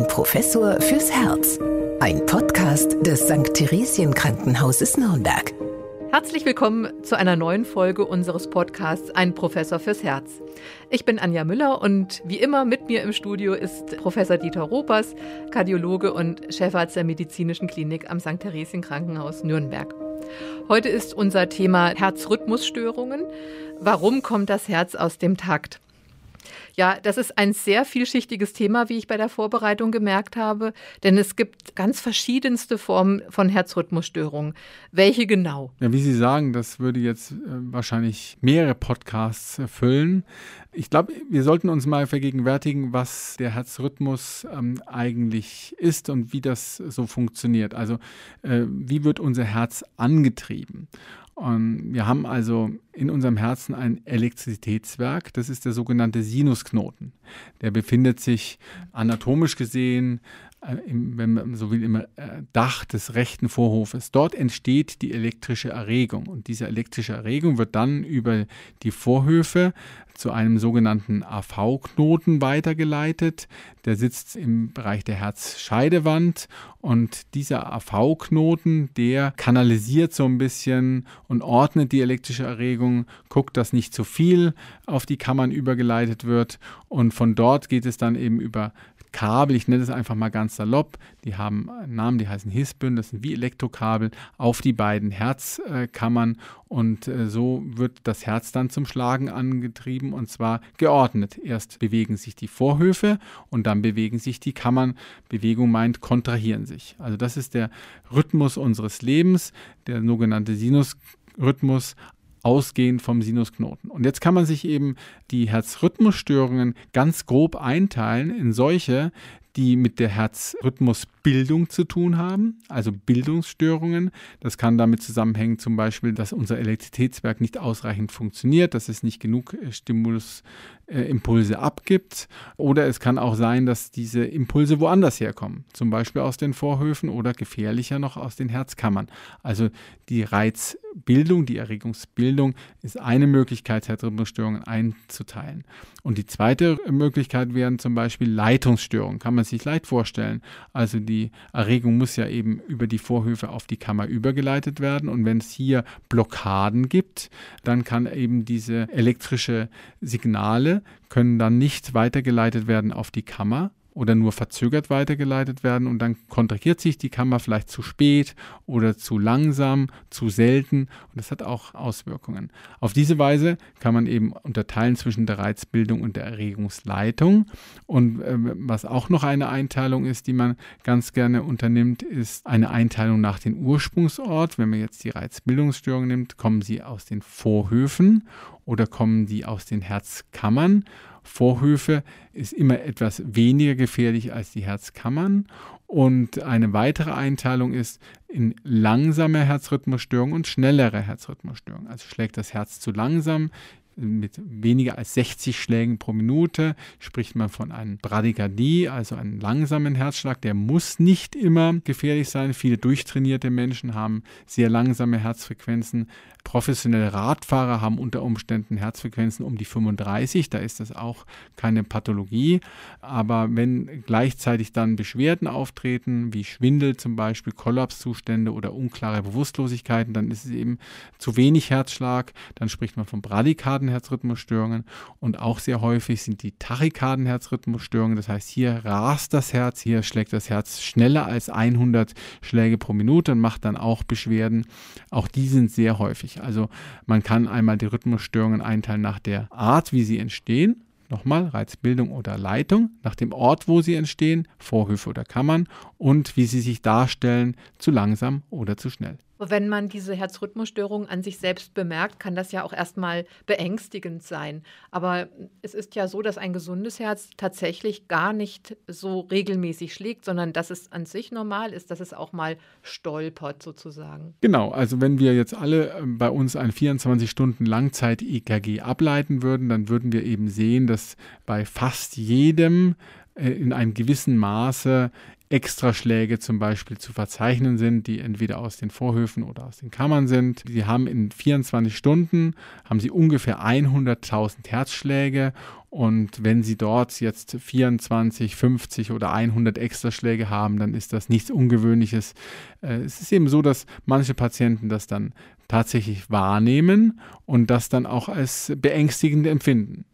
Ein Professor fürs Herz. Ein Podcast des St. Theresien Krankenhauses Nürnberg. Herzlich willkommen zu einer neuen Folge unseres Podcasts Ein Professor fürs Herz. Ich bin Anja Müller und wie immer mit mir im Studio ist Professor Dieter Ropers, Kardiologe und Chefarzt der Medizinischen Klinik am St. Theresien Krankenhaus Nürnberg. Heute ist unser Thema Herzrhythmusstörungen. Warum kommt das Herz aus dem Takt? Ja, das ist ein sehr vielschichtiges Thema, wie ich bei der Vorbereitung gemerkt habe, denn es gibt ganz verschiedenste Formen von Herzrhythmusstörungen. Welche genau? Ja, wie Sie sagen, das würde jetzt äh, wahrscheinlich mehrere Podcasts erfüllen. Ich glaube, wir sollten uns mal vergegenwärtigen, was der Herzrhythmus ähm, eigentlich ist und wie das so funktioniert. Also, äh, wie wird unser Herz angetrieben? Und wir haben also in unserem Herzen ein Elektrizitätswerk, das ist der sogenannte Sinusknoten. Der befindet sich anatomisch gesehen, äh, im, wenn man so will, im äh, Dach des rechten Vorhofes. Dort entsteht die elektrische Erregung und diese elektrische Erregung wird dann über die Vorhöfe zu einem sogenannten AV-Knoten weitergeleitet. Der sitzt im Bereich der Herzscheidewand und dieser AV-Knoten, der kanalisiert so ein bisschen und ordnet die elektrische Erregung, guckt, dass nicht zu viel auf die Kammern übergeleitet wird und von dort geht es dann eben über Kabel, ich nenne es einfach mal ganz salopp, die haben einen Namen, die heißen Hisbün, das sind wie Elektrokabel, auf die beiden Herzkammern und äh, so wird das Herz dann zum Schlagen angetrieben und zwar geordnet. Erst bewegen sich die Vorhöfe und dann bewegen sich die Kammern. Bewegung meint, kontrahieren sich. Also das ist der Rhythmus unseres Lebens, der sogenannte Sinusrhythmus ausgehend vom Sinusknoten. Und jetzt kann man sich eben die Herzrhythmusstörungen ganz grob einteilen in solche, die mit der Herzrhythmusbildung zu tun haben, also Bildungsstörungen. Das kann damit zusammenhängen, zum Beispiel, dass unser Elektrizitätswerk nicht ausreichend funktioniert, dass es nicht genug äh, Stimulusimpulse äh, abgibt. Oder es kann auch sein, dass diese Impulse woanders herkommen, zum Beispiel aus den Vorhöfen oder gefährlicher noch aus den Herzkammern. Also die Reizbildung, die Erregungsbildung ist eine Möglichkeit, Herzrhythmusstörungen einzuteilen. Und die zweite Möglichkeit wären zum Beispiel Leitungsstörungen. Kann man man sich leicht vorstellen. Also die Erregung muss ja eben über die Vorhöfe auf die Kammer übergeleitet werden. Und wenn es hier Blockaden gibt, dann kann eben diese elektrische Signale können dann nicht weitergeleitet werden auf die Kammer, oder nur verzögert weitergeleitet werden und dann kontrahiert sich die Kammer vielleicht zu spät oder zu langsam, zu selten und das hat auch Auswirkungen. Auf diese Weise kann man eben unterteilen zwischen der Reizbildung und der Erregungsleitung und äh, was auch noch eine Einteilung ist, die man ganz gerne unternimmt, ist eine Einteilung nach dem Ursprungsort. Wenn man jetzt die Reizbildungsstörung nimmt, kommen sie aus den Vorhöfen oder kommen die aus den Herzkammern Vorhöfe ist immer etwas weniger gefährlich als die Herzkammern. Und eine weitere Einteilung ist in langsame Herzrhythmusstörungen und schnellere Herzrhythmusstörungen. Also schlägt das Herz zu langsam, mit weniger als 60 Schlägen pro Minute spricht man von einem Bradykardie, also einem langsamen Herzschlag. Der muss nicht immer gefährlich sein. Viele durchtrainierte Menschen haben sehr langsame Herzfrequenzen. Professionelle Radfahrer haben unter Umständen Herzfrequenzen um die 35. Da ist das auch keine Pathologie. Aber wenn gleichzeitig dann Beschwerden auftreten, wie Schwindel zum Beispiel, Kollapszustände oder unklare Bewusstlosigkeiten, dann ist es eben zu wenig Herzschlag. Dann spricht man von Bradykarden Herzrhythmusstörungen und auch sehr häufig sind die tachykarden Herzrhythmusstörungen. Das heißt, hier rast das Herz, hier schlägt das Herz schneller als 100 Schläge pro Minute und macht dann auch Beschwerden. Auch die sind sehr häufig. Also man kann einmal die Rhythmusstörungen einteilen nach der Art, wie sie entstehen. Nochmal, Reizbildung oder Leitung, nach dem Ort, wo sie entstehen, Vorhöfe oder Kammern und wie sie sich darstellen, zu langsam oder zu schnell. Wenn man diese Herzrhythmusstörung an sich selbst bemerkt, kann das ja auch erstmal beängstigend sein. Aber es ist ja so, dass ein gesundes Herz tatsächlich gar nicht so regelmäßig schlägt, sondern dass es an sich normal ist, dass es auch mal stolpert sozusagen. Genau, also wenn wir jetzt alle ähm, bei uns ein 24 Stunden Langzeit-EKG ableiten würden, dann würden wir eben sehen, dass bei fast jedem äh, in einem gewissen Maße Extraschläge zum Beispiel zu verzeichnen sind, die entweder aus den Vorhöfen oder aus den Kammern sind. Sie haben in 24 Stunden haben sie ungefähr 100.000 Herzschläge und wenn Sie dort jetzt 24, 50 oder 100 Extraschläge haben, dann ist das nichts Ungewöhnliches. Äh, es ist eben so, dass manche Patienten das dann tatsächlich wahrnehmen und das dann auch als beängstigend empfinden.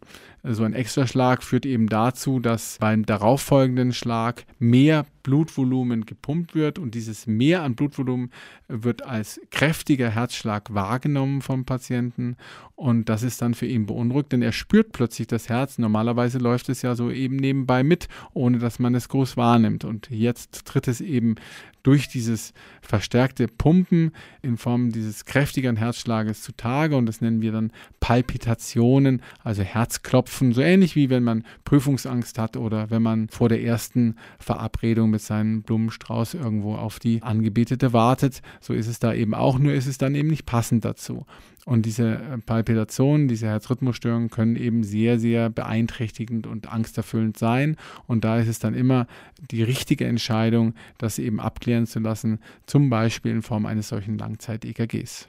So ein Extraschlag führt eben dazu, dass beim darauffolgenden Schlag mehr Blutvolumen gepumpt wird und dieses Mehr an Blutvolumen wird als kräftiger Herzschlag wahrgenommen vom Patienten und das ist dann für ihn beunruhigt, denn er spürt plötzlich das Herz. Normalerweise läuft es ja so eben nebenbei mit, ohne dass man es groß wahrnimmt und jetzt tritt es eben durch dieses verstärkte Pumpen in Form dieses kräftigeren Herzschlages zutage und das nennen wir dann Palpitationen, also Herzklopfen, so ähnlich wie wenn man Prüfungsangst hat oder wenn man vor der ersten Verabredung mit seinem Blumenstrauß irgendwo auf die Angebetete wartet. So ist es da eben auch, nur ist es dann eben nicht passend dazu. Und diese äh, Palpitationen, diese Herzrhythmusstörungen können eben sehr, sehr beeinträchtigend und angsterfüllend sein. Und da ist es dann immer die richtige Entscheidung, das eben abklären zu lassen, zum Beispiel in Form eines solchen Langzeit-EKGs.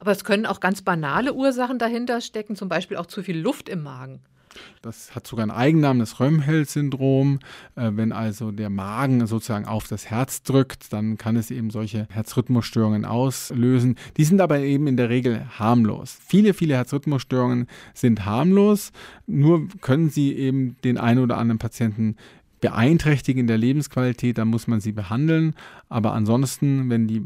Aber es können auch ganz banale Ursachen dahinter stecken, zum Beispiel auch zu viel Luft im Magen. Das hat sogar einen Eigennamen, das Röhmheld-Syndrom. Äh, wenn also der Magen sozusagen auf das Herz drückt, dann kann es eben solche Herzrhythmusstörungen auslösen. Die sind aber eben in der Regel harmlos. Viele, viele Herzrhythmusstörungen sind harmlos, nur können sie eben den einen oder anderen Patienten beeinträchtigen in der Lebensqualität, dann muss man sie behandeln. Aber ansonsten, wenn die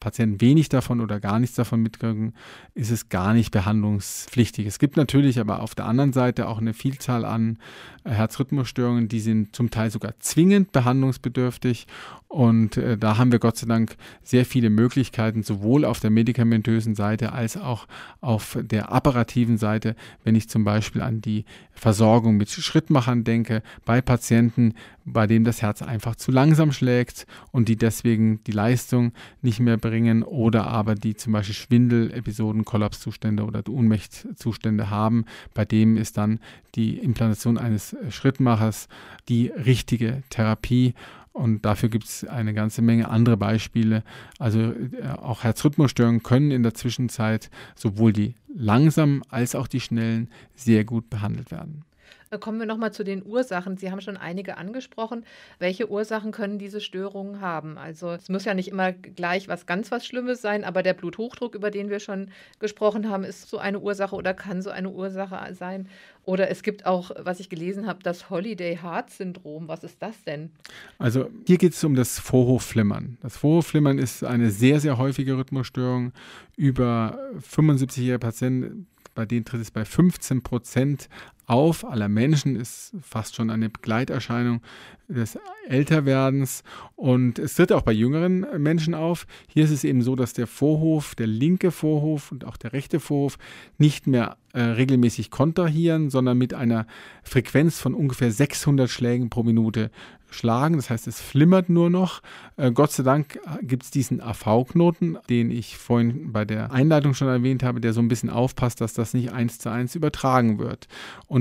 Patienten wenig davon oder gar nichts davon mitkriegen, ist es gar nicht behandlungspflichtig. Es gibt natürlich aber auf der anderen Seite auch eine Vielzahl an äh, Herzrhythmusstörungen, die sind zum Teil sogar zwingend behandlungsbedürftig. Und äh, da haben wir Gott sei Dank sehr viele Möglichkeiten, sowohl auf der medikamentösen Seite als auch auf der apparativen Seite, wenn ich zum Beispiel an die Versorgung mit Schrittmachern denke, bei Patienten, bei denen das Herz einfach zu langsam schlägt und die deswegen die Leistung nicht mehr bringen oder aber die zum Beispiel Schwindel-Episoden, Kollapszustände oder Ohnmachtzustände haben. Bei dem ist dann die Implantation eines Schrittmachers die richtige Therapie. Und dafür gibt es eine ganze Menge andere Beispiele. Also äh, auch Herzrhythmusstörungen können in der Zwischenzeit sowohl die langsamen als auch die schnellen sehr gut behandelt werden. Äh, kommen wir nochmal zu den Ursachen. Sie haben schon einige angesprochen. Welche Ursachen können diese Störungen haben? Also es muss ja nicht immer gleich was ganz was Schlimmes sein, aber der Bluthochdruck, über den wir schon gesprochen haben, ist so eine Ursache oder kann so eine Ursache sein. Oder es gibt auch, was ich gelesen habe, das Holiday Heart Syndrom. Was ist das denn? Also hier geht es um das Vorhofflimmern. Das Vorhofflimmern ist eine sehr, sehr häufige Rhythmusstörung. Über 75-jährige Patienten bei denen tritt es bei 15 Prozent auf aller Menschen, ist fast schon eine Begleiterscheinung des Älterwerdens und es tritt auch bei jüngeren Menschen auf. Hier ist es eben so, dass der Vorhof, der linke Vorhof und auch der rechte Vorhof nicht mehr äh, regelmäßig kontrahieren, sondern mit einer Frequenz von ungefähr 600 Schlägen pro Minute schlagen. Das heißt, es flimmert nur noch. Äh, Gott sei Dank gibt es diesen AV-Knoten, den ich vorhin bei der Einleitung schon erwähnt habe, der so ein bisschen aufpasst, dass das nicht eins zu eins übertragen wird.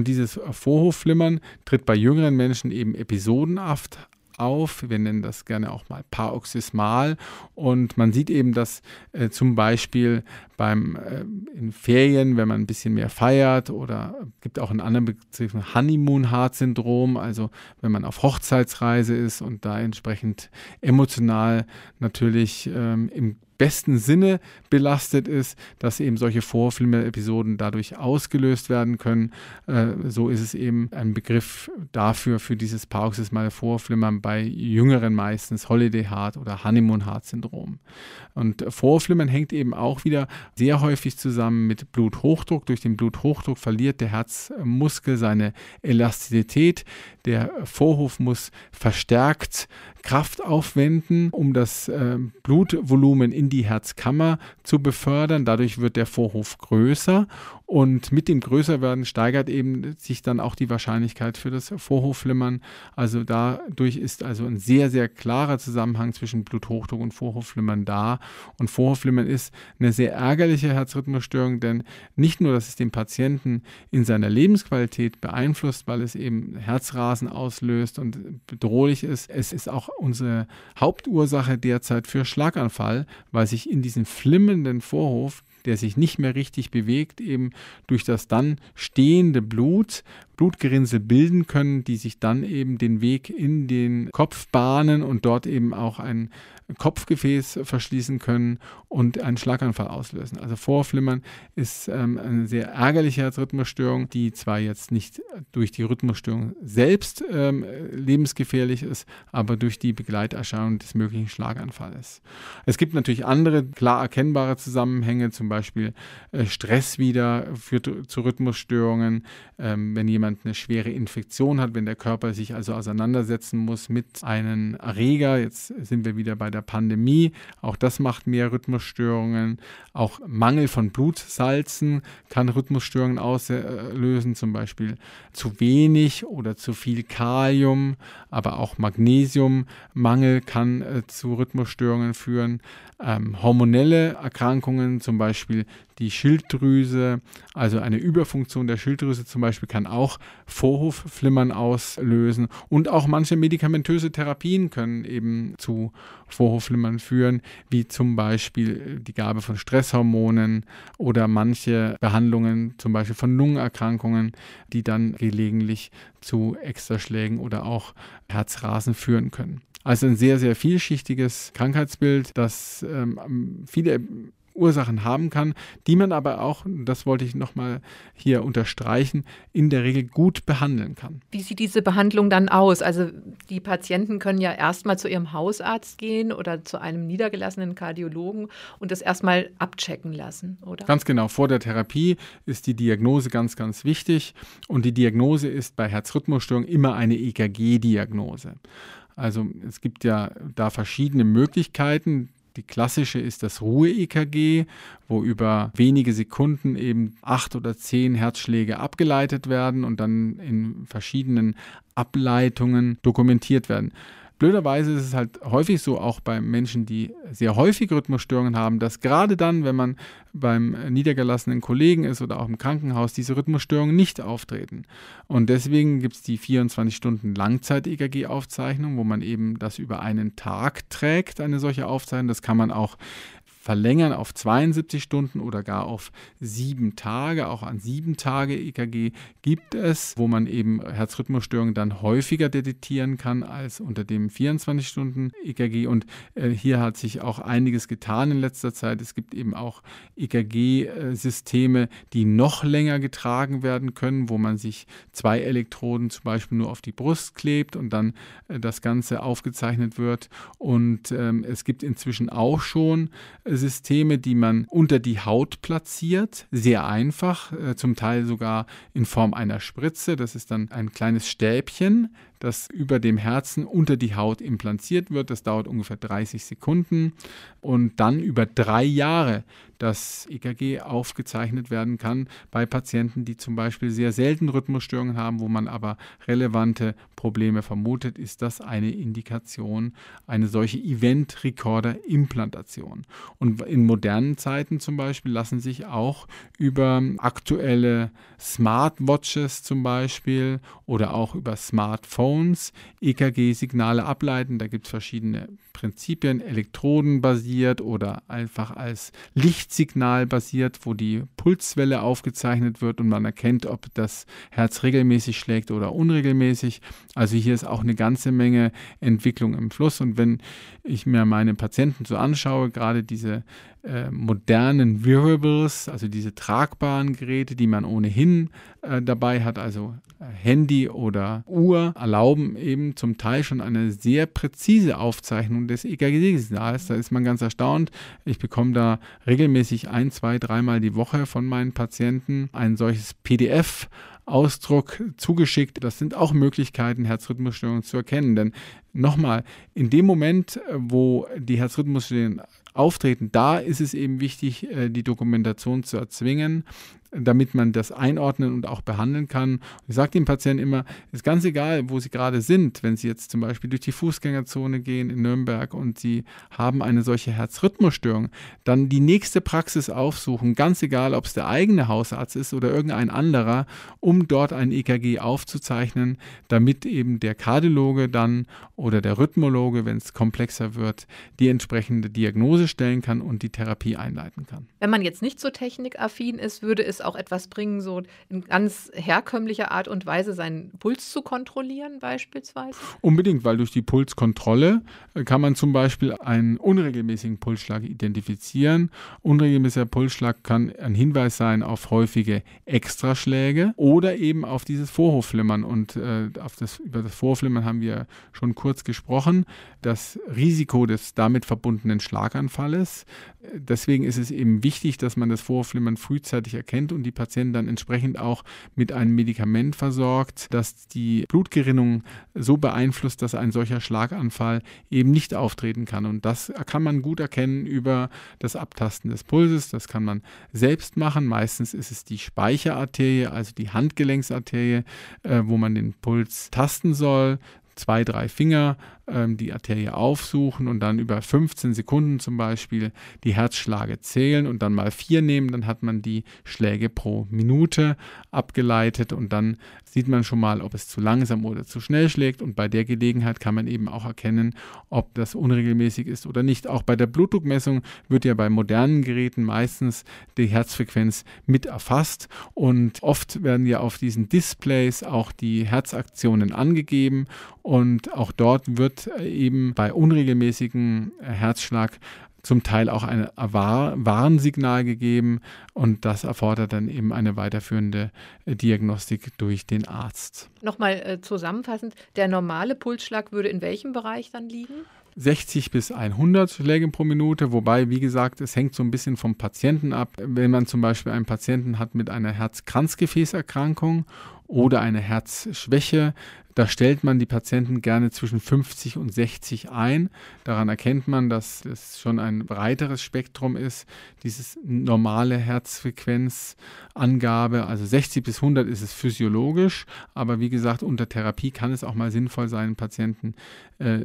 Dieses Vorhofflimmern tritt bei jüngeren Menschen eben episodenhaft auf. Wir nennen das gerne auch mal paroxysmal. Und man sieht eben, dass äh, zum Beispiel beim äh, in Ferien, wenn man ein bisschen mehr feiert oder gibt auch einen anderen Begriff Honeymoon Heart Syndrom, also wenn man auf Hochzeitsreise ist und da entsprechend emotional natürlich ähm, im besten Sinne belastet ist, dass eben solche Vorfilme-Episoden dadurch ausgelöst werden können. Äh, so ist es eben ein Begriff dafür, für dieses paroxysmale Vorflimmern bei Jüngeren meistens, Holiday Heart oder Honeymoon Heart Syndrom. Und Vorflimmern hängt eben auch wieder sehr häufig zusammen mit Bluthochdruck. Durch den Bluthochdruck verliert der Herzmuskel seine Elastizität. Der Vorhof muss verstärkt Kraft aufwenden, um das äh, Blutvolumen in die Herzkammer zu befördern. Dadurch wird der Vorhof größer Und mit dem Größerwerden steigert eben sich dann auch die Wahrscheinlichkeit für das Vorhofflimmern. Also dadurch ist also ein sehr, sehr klarer Zusammenhang zwischen Bluthochdruck und Vorhofflimmern da. Und Vorhofflimmern ist eine sehr ärgerliche Herzrhythmusstörung, denn nicht nur, dass es den Patienten in seiner Lebensqualität beeinflusst, weil es eben Herzrasen auslöst und bedrohlich ist, es ist auch unsere Hauptursache derzeit für Schlaganfall, weil sich in diesem flimmernden Vorhof der sich nicht mehr richtig bewegt, eben durch das dann stehende Blut Blutgerinnsel bilden können, die sich dann eben den Weg in den Kopf bahnen und dort eben auch ein Kopfgefäß verschließen können und einen Schlaganfall auslösen. Also Vorflimmern ist ähm, eine sehr ärgerliche Herzrhythmusstörung, die zwar jetzt nicht durch die Rhythmusstörung selbst ähm, lebensgefährlich ist, aber durch die Begleiterscheinung des möglichen Schlaganfalls. Es gibt natürlich andere klar erkennbare Zusammenhänge, zum Beispiel äh, Stress wieder führt zu Rhythmusstörungen, ähm, wenn jemand jemand eine schwere Infektion hat, wenn der Körper sich also auseinandersetzen muss mit einem Erreger, jetzt sind wir wieder bei der Pandemie, auch das macht mehr Rhythmusstörungen, auch Mangel von Blutsalzen kann Rhythmusstörungen auslösen, zum Beispiel zu wenig oder zu viel Kalium, aber auch Magnesiummangel kann äh, zu Rhythmusstörungen führen. Ähm, hormonelle Erkrankungen, zum Beispiel die Schilddrüse, also eine Überfunktion der Schilddrüse zum Beispiel, kann auch Vorhofflimmern auslösen. Und auch manche medikamentöse Therapien können eben zu Vorhofflimmern führen, wie zum Beispiel die Gabe von Stresshormonen oder manche Behandlungen, zum Beispiel von Lungenerkrankungen, die dann gelegentlich zu Extraschlägen oder auch Herzrasen führen können. Also ein sehr, sehr vielschichtiges Krankheitsbild, das ähm, viele Ursachen haben kann, die man aber auch, das wollte ich nochmal hier unterstreichen, in der Regel gut behandeln kann. Wie sieht diese Behandlung dann aus? Also die Patienten können ja erstmal zu ihrem Hausarzt gehen oder zu einem niedergelassenen Kardiologen und das erstmal abchecken lassen, oder? Ganz genau. Vor der Therapie ist die Diagnose ganz, ganz wichtig und die Diagnose ist bei Herzrhythmusstörungen immer eine EKG-Diagnose. Also es gibt ja da verschiedene Möglichkeiten. Die klassische ist das Ruhe-EKG, wo über wenige Sekunden eben acht oder zehn Herzschläge abgeleitet werden und dann in verschiedenen Ableitungen dokumentiert werden. Blöderweise ist es halt häufig so, auch bei Menschen, die sehr häufig Rhythmusstörungen haben, dass gerade dann, wenn man beim niedergelassenen Kollegen ist oder auch im Krankenhaus, diese Rhythmusstörungen nicht auftreten. Und deswegen gibt es die 24 Stunden Langzeit-EKG-Aufzeichnung, wo man eben das über einen Tag trägt, eine solche Aufzeichnung. Das kann man auch verlängern auf 72 Stunden oder gar auf sieben Tage. Auch an sieben Tage EKG gibt es, wo man eben Herzrhythmusstörungen dann häufiger detektieren kann als unter dem 24 Stunden EKG. Und äh, hier hat sich auch einiges getan in letzter Zeit. Es gibt eben auch EKG-Systeme, die noch länger getragen werden können, wo man sich zwei Elektroden zum Beispiel nur auf die Brust klebt und dann äh, das Ganze aufgezeichnet wird. Und ähm, es gibt inzwischen auch schon äh, Systeme, die man unter die Haut platziert. Sehr einfach, äh, zum Teil sogar in Form einer Spritze. Das ist dann ein kleines Stäbchen, das über dem Herzen unter die Haut implantiert wird. Das dauert ungefähr 30 Sekunden und dann über drei Jahre das EKG aufgezeichnet werden kann bei Patienten, die zum Beispiel sehr selten Rhythmusstörungen haben, wo man aber relevante Probleme vermutet, ist das eine Indikation, eine solche Event-Recorder-Implantation. Und in modernen Zeiten zum Beispiel lassen sich auch über aktuelle Smartwatches zum Beispiel oder auch über Smartphones EKG-Signale ableiten. Da gibt es verschiedene Prinzipien, elektrodenbasiert oder einfach als Lichtsignal basiert, wo die Pulswelle aufgezeichnet wird und man erkennt, ob das Herz regelmäßig schlägt oder unregelmäßig. Also hier ist auch eine ganze Menge Entwicklung im Fluss und wenn ich mir meine Patienten so anschaue, gerade diese äh, modernen Wearables, also diese tragbaren Geräte, die man ohnehin äh, dabei hat, also äh, Handy oder Uhr, erlauben eben zum Teil schon eine sehr präzise Aufzeichnung des EKG-Signals. Da ist man ganz erstaunt. Ich bekomme da regelmäßig ein, zwei, dreimal die Woche von meinen Patienten ein solches PDF Ausdruck zugeschickt. Das sind auch Möglichkeiten, Herzrhythmusstörungen zu erkennen. Denn nochmal, in dem Moment, wo die Herzrhythmusstörungen auftreten, da ist es eben wichtig, äh, die Dokumentation zu erzwingen. Damit man das einordnen und auch behandeln kann. Ich sage dem Patienten immer, ist ganz egal, wo sie gerade sind, wenn sie jetzt zum Beispiel durch die Fußgängerzone gehen in Nürnberg und sie haben eine solche Herzrhythmusstörung, dann die nächste Praxis aufsuchen, ganz egal, ob es der eigene Hausarzt ist oder irgendein anderer, um dort ein EKG aufzuzeichnen, damit eben der Kardiologe dann oder der Rhythmologe, wenn es komplexer wird, die entsprechende Diagnose stellen kann und die Therapie einleiten kann. Wenn man jetzt nicht so technikaffin ist, würde es auch etwas bringen, so in ganz herkömmlicher Art und Weise seinen Puls zu kontrollieren beispielsweise? Unbedingt, weil durch die Pulskontrolle äh, kann man zum Beispiel einen unregelmäßigen Pulsschlag identifizieren. Unregelmäßiger Pulsschlag kann ein Hinweis sein auf häufige Extraschläge oder eben auf dieses Vorhofflimmern. Und äh, auf das, über das Vorhofflimmern haben wir schon kurz gesprochen. Das Risiko des damit verbundenen Schlaganfalles. Deswegen ist es eben wichtig, dass man das Vorhofflimmern frühzeitig erkennt und die Patienten dann entsprechend auch mit einem Medikament versorgt, das die Blutgerinnung so beeinflusst, dass ein solcher Schlaganfall eben nicht auftreten kann. Und das kann man gut erkennen über das Abtasten des Pulses. Das kann man selbst machen. Meistens ist es die Speicherarterie, also die Handgelenksarterie, äh, wo man den Puls tasten soll zwei, drei Finger ähm, die Arterie aufsuchen und dann über 15 Sekunden zum Beispiel die Herzschläge zählen und dann mal vier nehmen, dann hat man die Schläge pro Minute abgeleitet und dann sieht man schon mal, ob es zu langsam oder zu schnell schlägt und bei der Gelegenheit kann man eben auch erkennen, ob das unregelmäßig ist oder nicht. Auch bei der Blutdruckmessung wird ja bei modernen Geräten meistens die Herzfrequenz mit erfasst und oft werden ja auf diesen Displays auch die Herzaktionen angegeben und auch dort wird eben bei unregelmäßigem Herzschlag zum Teil auch ein Warnsignal gegeben und das erfordert dann eben eine weiterführende Diagnostik durch den Arzt. Nochmal äh, zusammenfassend, der normale Pulsschlag würde in welchem Bereich dann liegen? 60 bis 100 Schläge pro Minute, wobei, wie gesagt, es hängt so ein bisschen vom Patienten ab. Wenn man zum Beispiel einen Patienten hat mit einer Herzkranzgefäßerkrankung oder eine Herzschwäche, da stellt man die Patienten gerne zwischen 50 und 60 ein. Daran erkennt man, dass es schon ein breiteres Spektrum ist, dieses normale Herzfrequenzangabe. Also 60 bis 100 ist es physiologisch, aber wie gesagt, unter Therapie kann es auch mal sinnvoll sein, Patienten äh,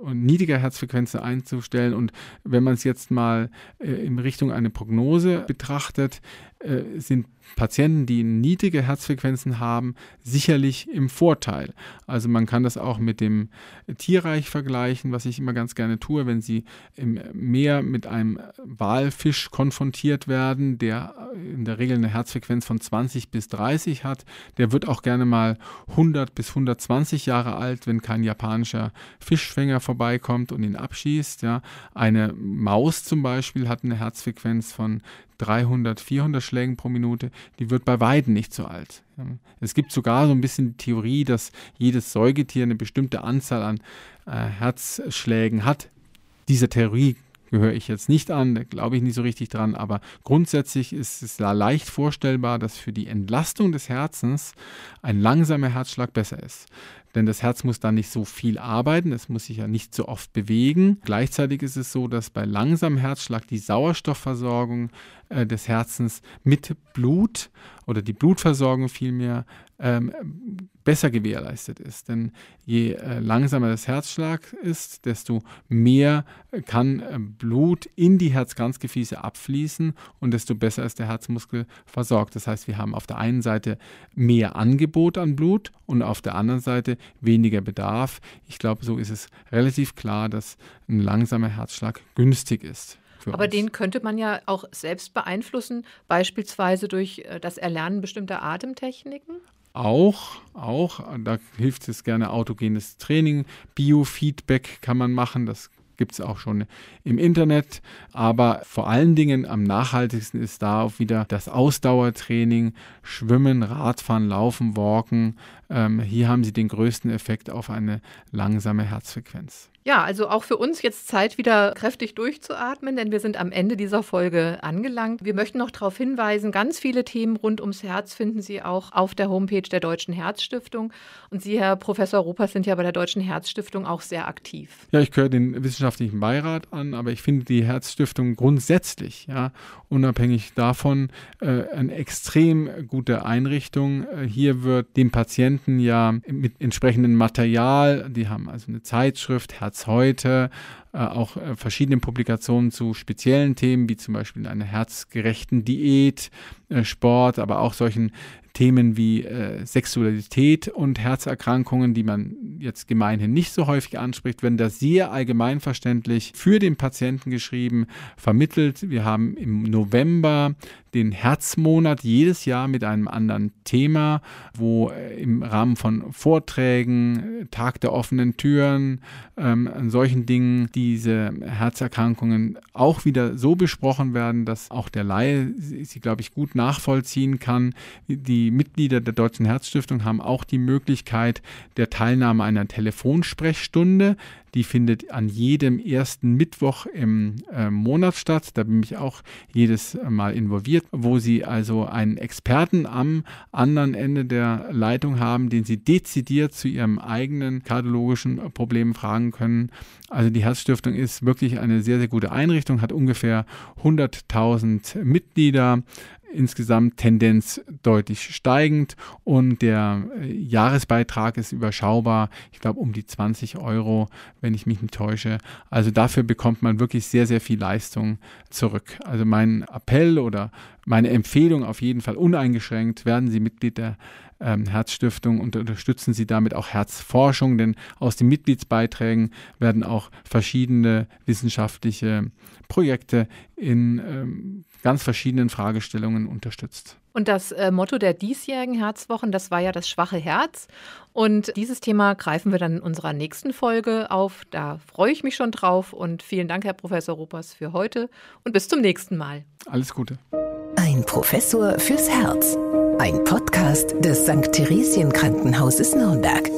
und niedriger Herzfrequenzen einzustellen. Und wenn man es jetzt mal äh, in Richtung eine Prognose betrachtet, äh, sind Patienten, die niedrige Herzfrequenzen haben, sicherlich im Vorteil. Also man kann das auch mit dem Tierreich vergleichen, was ich immer ganz gerne tue, wenn Sie im Meer mit einem Walfisch konfrontiert werden, der in der Regel eine Herzfrequenz von 20 bis 30 hat. Der wird auch gerne mal 100 bis 120 Jahre alt, wenn kein japanischer Fischfänger vorbeikommt und ihn abschießt. Ja. Eine Maus zum Beispiel hat eine Herzfrequenz von 300, 400 Schlägen pro Minute, die wird bei Weiden nicht so alt. Es gibt sogar so ein bisschen die Theorie, dass jedes Säugetier eine bestimmte Anzahl an äh, Herzschlägen hat. Dieser Theorie gehöre ich jetzt nicht an, da glaube ich nicht so richtig dran, aber grundsätzlich ist es leicht vorstellbar, dass für die Entlastung des Herzens ein langsamer Herzschlag besser ist denn das Herz muss dann nicht so viel arbeiten, es muss sich ja nicht so oft bewegen. Gleichzeitig ist es so, dass bei langsamem Herzschlag die Sauerstoffversorgung äh, des Herzens mit Blut oder die Blutversorgung vielmehr ähm, besser gewährleistet ist. Denn je äh, langsamer das Herzschlag ist, desto mehr kann äh, Blut in die Herzkranzgefäße abfließen und desto besser ist der Herzmuskel versorgt. Das heißt, wir haben auf der einen Seite mehr Angebot an Blut und auf der anderen Seite weniger Bedarf. Ich glaube, so ist es relativ klar, dass ein langsamer Herzschlag günstig ist. Aber uns. den könnte man ja auch selbst beeinflussen, beispielsweise durch äh, das Erlernen bestimmter Atemtechniken? Auch, auch, da hilft es gerne autogenes Training, Biofeedback kann man machen, das gibt es auch schon im Internet. Aber vor allen Dingen am nachhaltigsten ist da auch wieder das Ausdauertraining, Schwimmen, Radfahren, Laufen, Walken. Ähm, hier haben Sie den größten Effekt auf eine langsame Herzfrequenz. Ja, also auch für uns jetzt Zeit, wieder kräftig durchzuatmen, denn wir sind am Ende dieser Folge angelangt. Wir möchten noch darauf hinweisen, ganz viele Themen rund ums Herz finden Sie auch auf der Homepage der Deutschen Herzstiftung. Und Sie, Herr Professor Ruppers, sind ja bei der Deutschen Herzstiftung auch sehr aktiv. Ja, ich gehöre den wissenschaftlichen Beirat an, aber ich finde die Herzstiftung grundsätzlich, ja, unabhängig davon, äh, eine extrem gute Einrichtung. Äh, hier wird dem Patienten ja mit entsprechendem Material, die haben also eine Zeitschrift, Herz Herz heute, äh, auch äh, verschiedene Publikationen zu speziellen Themen, wie zum Beispiel einer herzgerechten Diät, äh, Sport, aber auch solchen Themen wie äh, Sexualität und Herzerkrankungen, die man jetzt gemeinhin nicht so häufig anspricht, werden da sehr allgemeinverständlich für den Patienten geschrieben, vermittelt. Wir haben im November den Herzmonat jedes Jahr mit einem anderen Thema, wo äh, im Rahmen von Vorträgen, Tag der offenen Türen, ähm, an solchen Dingen diese Herzerkrankungen auch wieder so besprochen werden, dass auch der Laie sie, glaube ich, gut nachvollziehen kann. Die Mitglieder der Deutschen Herzstiftung haben auch die Möglichkeit der Teilnahme einer Telefonsprechstunde. Die findet an jedem ersten Mittwoch im äh, Monat statt. Da bin ich auch jedes Mal involviert, wo Sie also einen Experten am anderen Ende der Leitung haben, den Sie dezidiert zu Ihrem eigenen kardiologischen Problem fragen können. Also die Herzstiftung ist wirklich eine sehr, sehr gute Einrichtung, hat ungefähr 100.000 Mitglieder insgesamt Tendenz deutlich steigend und der äh, Jahresbeitrag ist überschaubar. Ich glaube um die 20 Euro, wenn ich mich nicht täusche. Also dafür bekommt man wirklich sehr, sehr viel Leistung zurück. Also mein Appell oder meine Empfehlung auf jeden Fall uneingeschränkt, werden Sie Mitglied der ähm, Herzstiftung und unterstützen Sie damit auch Herzforschung, denn aus den Mitgliedsbeiträgen werden auch verschiedene wissenschaftliche Projekte in ähm, ganz verschiedenen Fragestellungen unterstützt. Und das äh, Motto der diesjährigen Herzwochen, das war ja das schwache Herz. Und dieses Thema greifen wir dann in unserer nächsten Folge auf. Da freue ich mich schon drauf. Und vielen Dank, Herr Professor Ruppers, für heute und bis zum nächsten Mal. Alles Gute. Ein Professor fürs Herz. Ein Podcast des St. Theresien Krankenhauses Nürnberg.